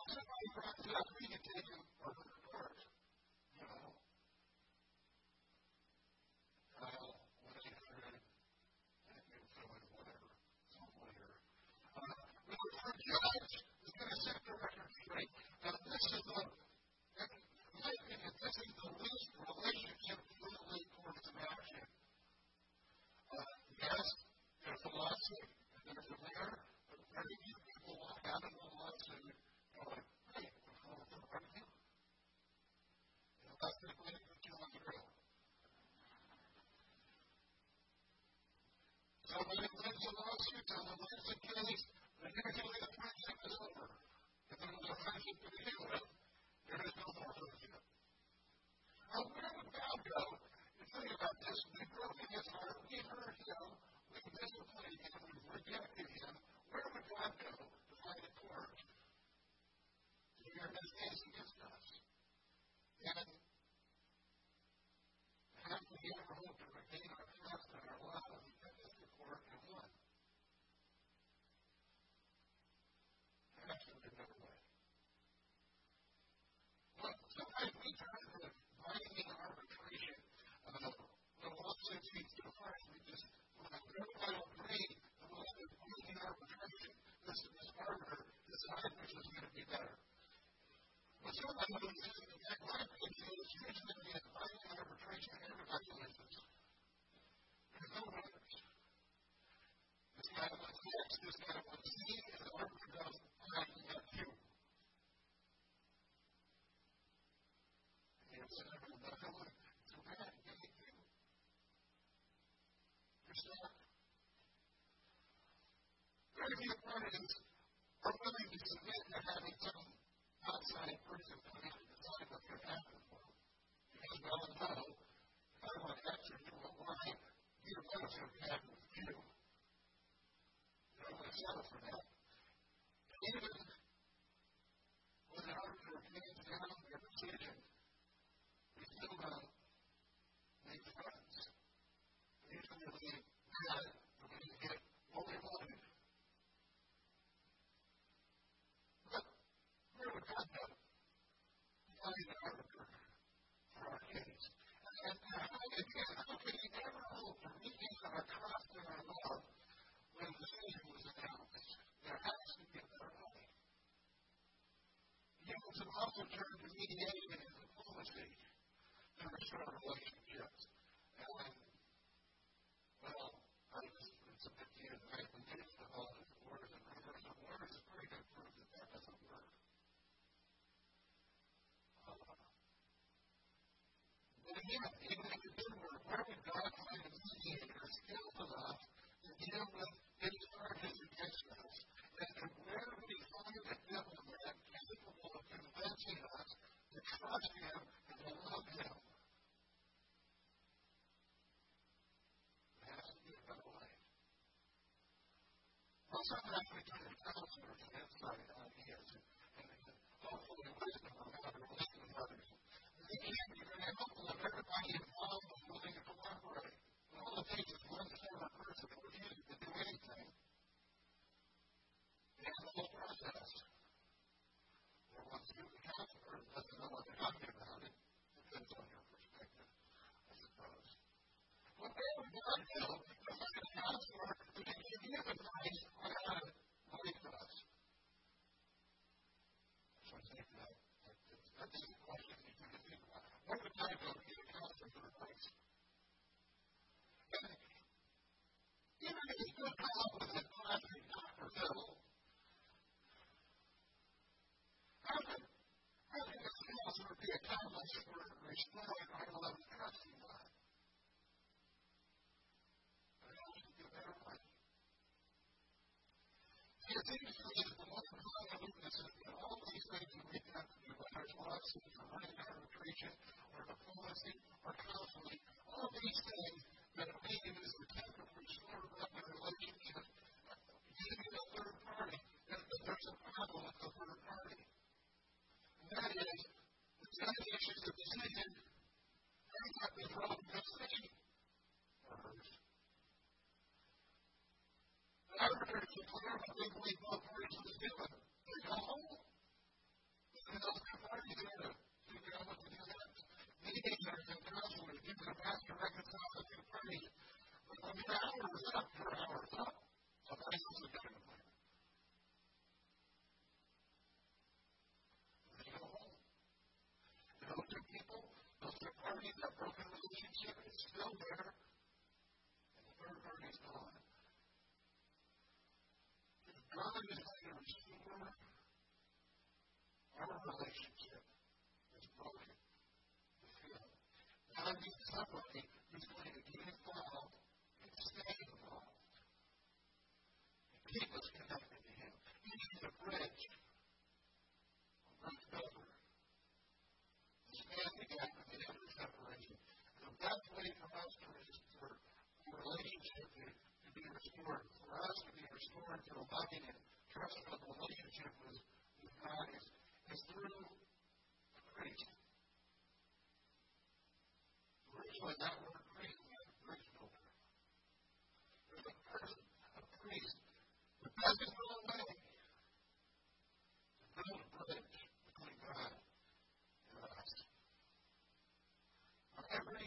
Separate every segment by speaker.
Speaker 1: Now, somebody brought it up, we can take Him over the court. Know, Kyle, 1 800 and you fill in whatever, some later. Uh, but the judge is going to set the record straight. Now, this is the, in my opinion, this is the least relationship friendly course of action. Uh, yes, there's a lawsuit, and there's a winner, but very few people walk out of the lawsuit going, hey, what's wrong with the right here? You know, that's the way to put you on the grill. Somebody wins a lawsuit, someone wins a case, and usually the friendship is over. If there was a friendship to begin with, there is no more friendship. Now, where would God go? You think about this. We've broken his heart. We hurt him. We've disciplined him. We've rejected him. Where would God go to find a court to hear his case against us? And have we ever hope to regain our trust and our love and we took this to court and won? Actually, no way. Well, sometimes we turn to binding arbitration. Uh, the lawsuit seems to first we just, when I don't agree, the law is binding arbitration. This, this arbiter decide which is going to be better. Say the exact right it's usually the binding arbitration everybody loses. There's no winners. This guy wants X, this guy wants Z, and the arbiter goes, all right, you got two. And you say, no, no, no, too bad, you get two. You're stuck. Very few parties are willing to submit to having some outside person come in and decide what could happen for them. Because we all know, if I want X or you want Y, either one is going to happen with you. You don't want for that. And even when arbiter hands down their decision, we still don't make friends. We usually leave mad when we didn't get what we wanted. But where would God go? Find an arbiter for our case. And, and how, again, how can he ever hope regain our trust and our love when the decision was announced? There has to be a better way. Humans have also turned to mediation and diplomacy to restore relationships. And, well, I just submit to you been getting to all the wars and rumors of wars is pretty good proof that that doesn't work. Uh, but again, even if it did where would God find a mediator skilled enough to deal with any charges against us? And, where would find a diplomat capable of convincing us to trust him and to love him? Well, sometimes we turn to counselors and insight ideas and, and hopefully wisdom on how to relate with others. They can be very helpful if everybody involved is willing to cooperate. Well, all it takes is one stubborn person who refuses to do anything. And the whole process. Or one stupid counselor doesn't know what they're talking about. It depends on your perspective, I suppose. Well, where would go to find a counselor who can give you advice the problem with a classic Dr. Phil. how can a house be a catalyst for restoring our love trust in God. But it also gives everyone. See, it seems to me that the most common weakness all these things we have to do, whether it's lawsuits or running our retreat or diplomacy or counseling, all these things that we use the temper to restore love and relationship, using a third party, there's a problem with the third party. And that is, the of decision, things have been wrong just saying. Arbiters declare they believe both parties. They go home. And are to figure out what to do next. Mediators and counselors give their best to reconcile the two parties. But I mean, hours up for hours up. So that's what's the kind of plan. They go home. Those two people, those two parties, that broken relationship is still there. And the third party is gone. God is going to restore our relationship is broken with Him. God needs somebody who's going to get involved and stay involved and keep us connected to Him. He needs a bridge, a bridge over to stand the gap of the end of separation. And the best way for us to restore our relationship to, to be restored, for us to be restored to a loving and trustful relationship with, with God is, is through a priest. Originally, that word priest meant bridge builder. There's a person, a priest, who doesn't go away to build a bridge between God and us. Now, every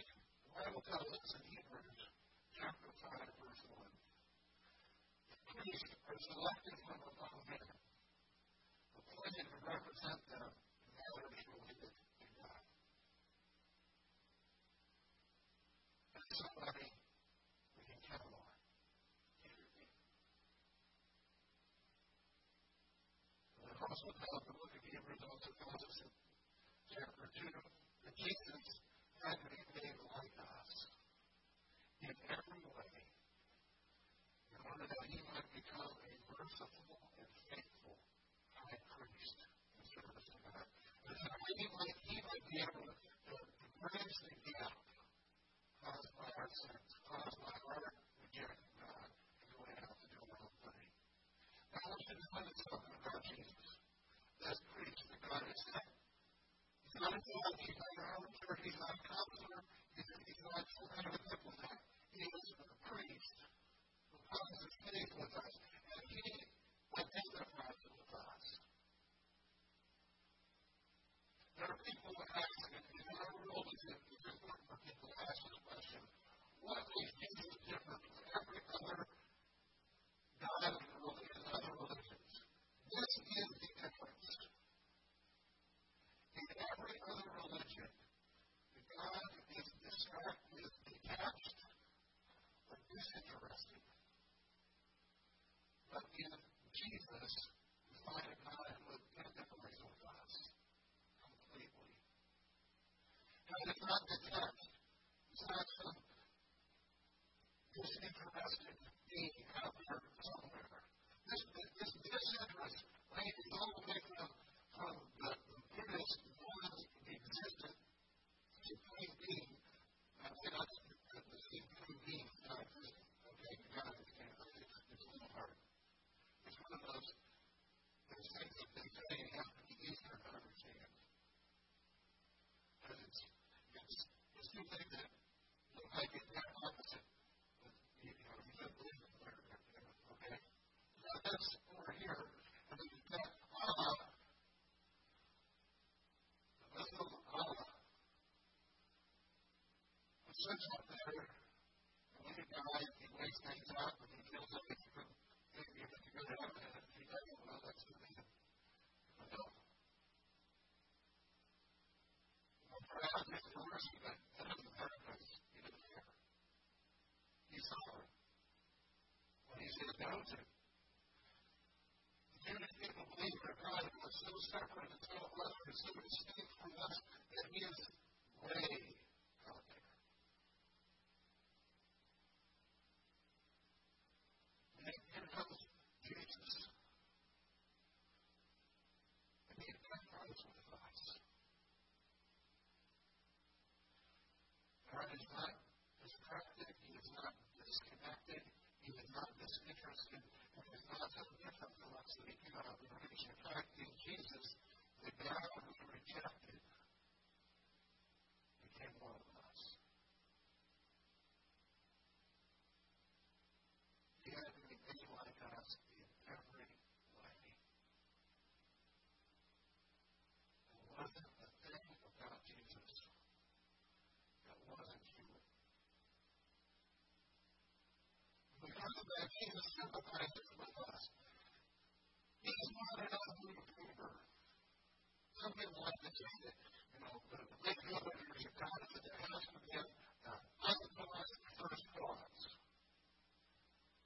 Speaker 1: Bible tells us in Hebrews chapter 5, verse 1, the priests are selected from among men, appointed to represent them in matters related to God. That's somebody we can count on. The also tells the book of Hebrews also tells us in chapter 2 that Jesus had to be made like us in every way in order that he might become a merciful and faithful high priest in service to God. And that he might, he might be able to, to, to bridge the gap Yes, sir. There, and when he dies, he wakes things up, and he feels like it's good to heaven, and he doesn't, well, that's the thing. But no. Well, perhaps it's the worst of it. That doesn't hurt he didn't care. He's sovereign. When he said no to the Jewish people believe that God was so separate and so other and so distinct from us that his way interested and is not so different from us that he cannot be reached. In fact, in Jesus, the God we rejected became one of us. He had to be made like us in every way. There wasn't a thing about Jesus that wasn't human. Because of that, Jesus sympathizes with us. He's not an unmoved mover. Some people like to say that, you know, the, the big governors of God that there has to be a uh, uncaused first cause.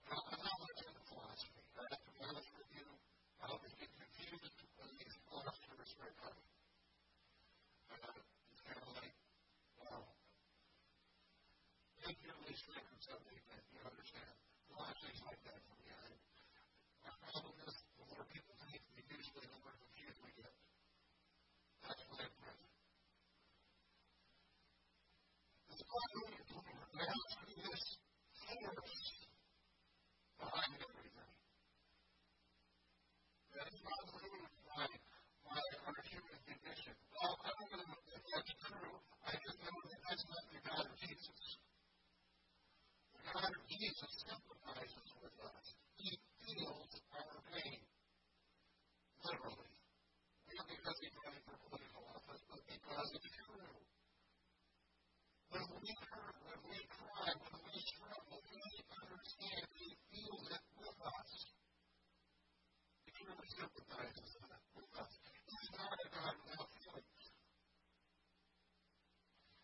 Speaker 1: Now, I'm not much into philosophy. I have to be honest with you. I'll be confused when these philosophers are coming. Uh, it's kind of like, well, take your least favorite subject, and you understand. Philosophy's like that for me. I, my problem is, the more people think, the usually the more confused we get. That's what I've read. It's probably there has to be this force behind everything. That is not moved by, by our human condition. Well, I don't know if that's true. I just know that that's not the God of Jesus. The God of Jesus sympathizes with us. He feels our pain. Literally. Not because he's running for political office, but because it's true. When we hurt, when we cry, when we struggle, we understand he feels it with us. He truly sympathizes with us. He's not a God without feelings.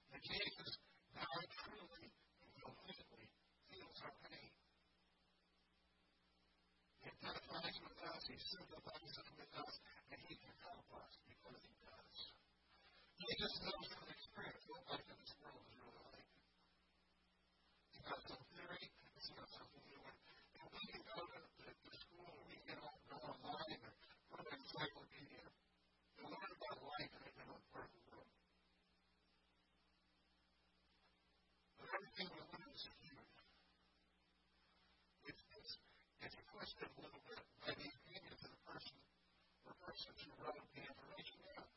Speaker 1: And Jesus, now truly and completely feels our pain. He identifies with us, he sympathizes with us, and he can help us because he does. He just knows from experience what life in this world is really like. It's not some theory, it's not something new. And we can go to, to, to school, we can go online and go to encyclopedia and learn about life in a different part of the world. But everything we learn is human. It's, it's, it's a little bit by the opinions of the person persons who wrote the information down.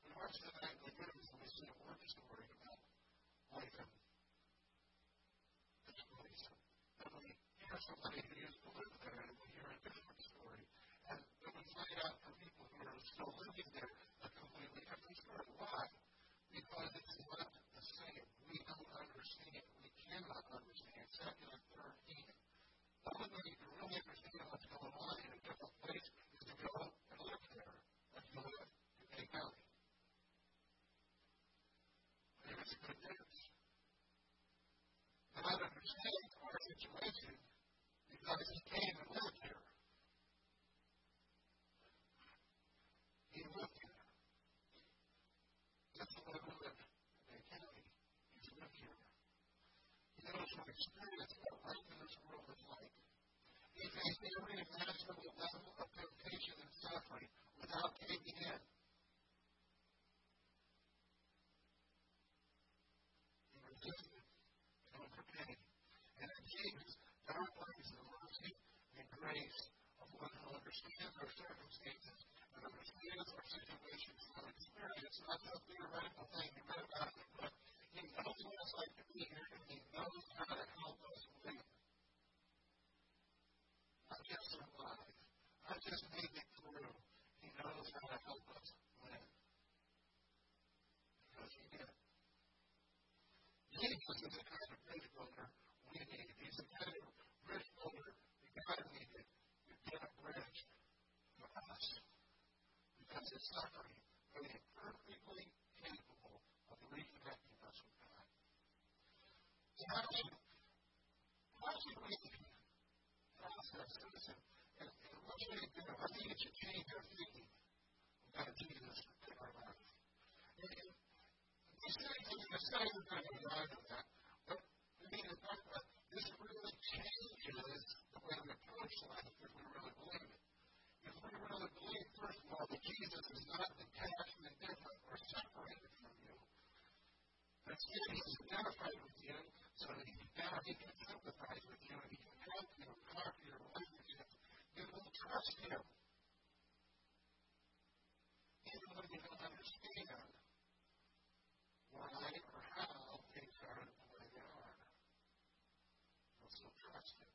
Speaker 1: We watch the nightly news and we see a work story about life in this place. And we hear somebody who used to live there and we hear a different story. And then we find out from people who are still living there a completely different story. Why? Because it's not the same. We don't understand. We cannot understand. Second and third hand. Only way you really understand what's going on in a place is to go and there, County. And it's good our situation because He came and lived here. He lived here. That's the way we live in Bay County. He's lived here. Knows experience what life in this world is like. He faced every imaginable level of temptation and suffering without caving in. He resisted and overcame. And in Jesus, God brings the mercy and grace of one who understands our circumstances and understands our situations from experience, not just theoretical thing you read about in the book. He what it's like to be here, and He knows how to help us win. Not just survive, not just make it through. He knows how to help us win. Because He did. Jesus is the kind of bridge builder we need. He's the kind of bridge builder that God needed to get a bridge for us. Because his suffering made him perfectly capable of reconnecting us with God. So how should, how should we process this? And, and, and what should we do? I think it should change our thinking about Jesus in our life. And, and we say, we say we're going to arrive at that, but I mean, it's not, uh, this really changes the way we approach life if we really believe it. If we really believe, first of all, that Jesus is not detached and different or separated from you, then instead he's identified with you so that he can now he can sympathize with you and he can help you and conquer your relationship. You will trust him. Even when you don't understand why or how things are the way they are. You'll still trust him.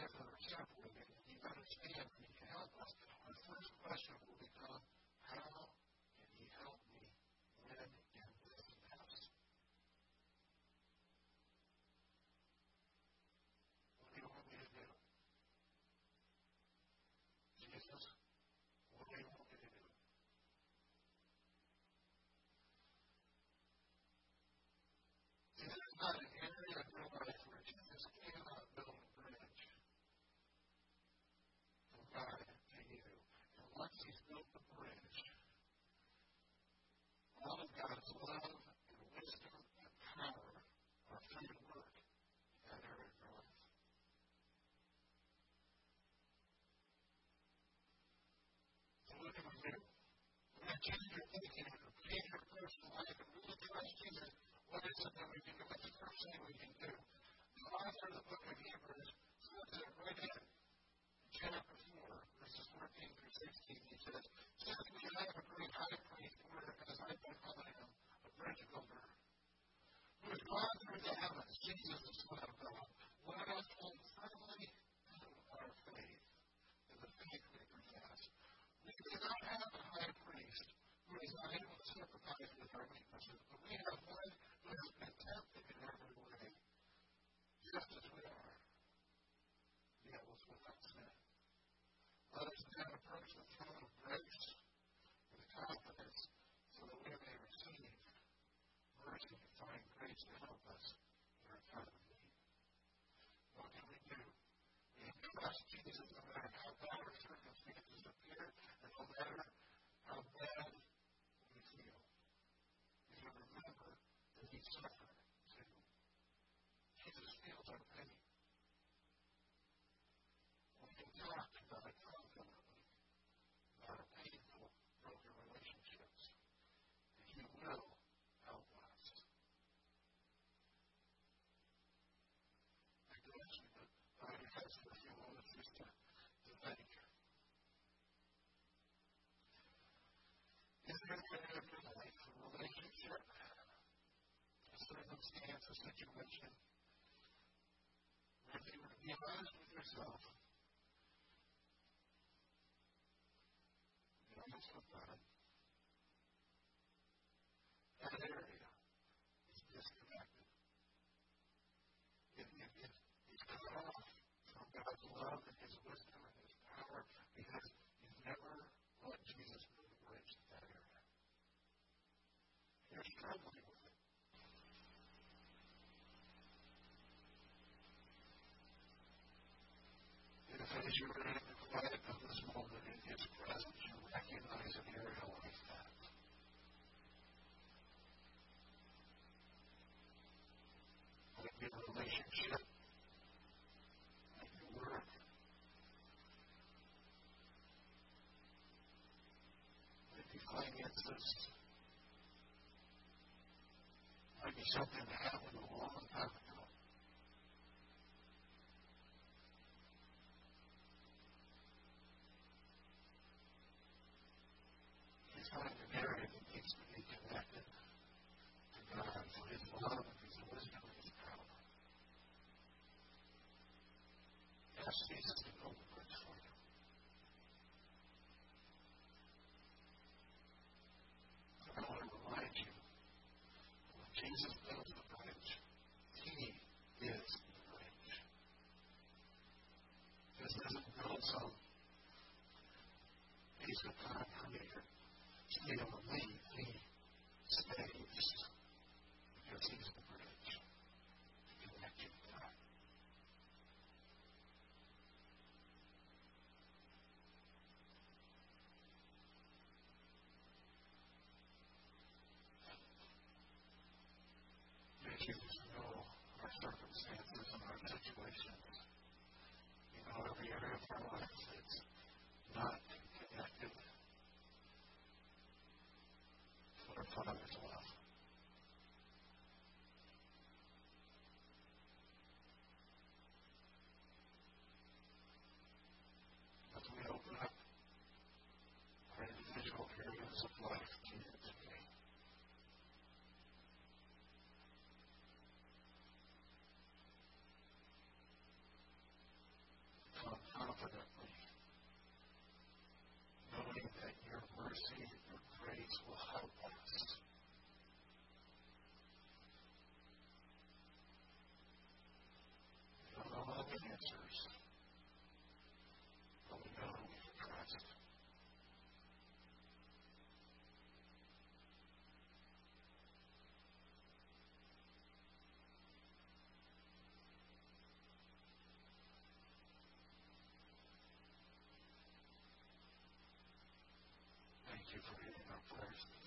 Speaker 1: see change your thinking and change your personal life and really trust Jesus, what is it that we can do? What's the first thing we can do? The author of the book of Hebrews says it right in chapter 4, verses 14 through 16. He says, Since we have a great high priest, we're, as I've been Jesus. Circumstance or situation where if you were to be honest with yourself, be honest with God, that area is disconnected. It, it, it, it's cut off from God's love and His wisdom and His power because you never let Jesus move the bridge to that area. You're as you are in the quiet of this moment in His presence, you recognize an area like that. Like your relationship, like your work, like your finances, might be something that happened a long time He's the parameter to be able to lead he's. you you for hearing our prayers.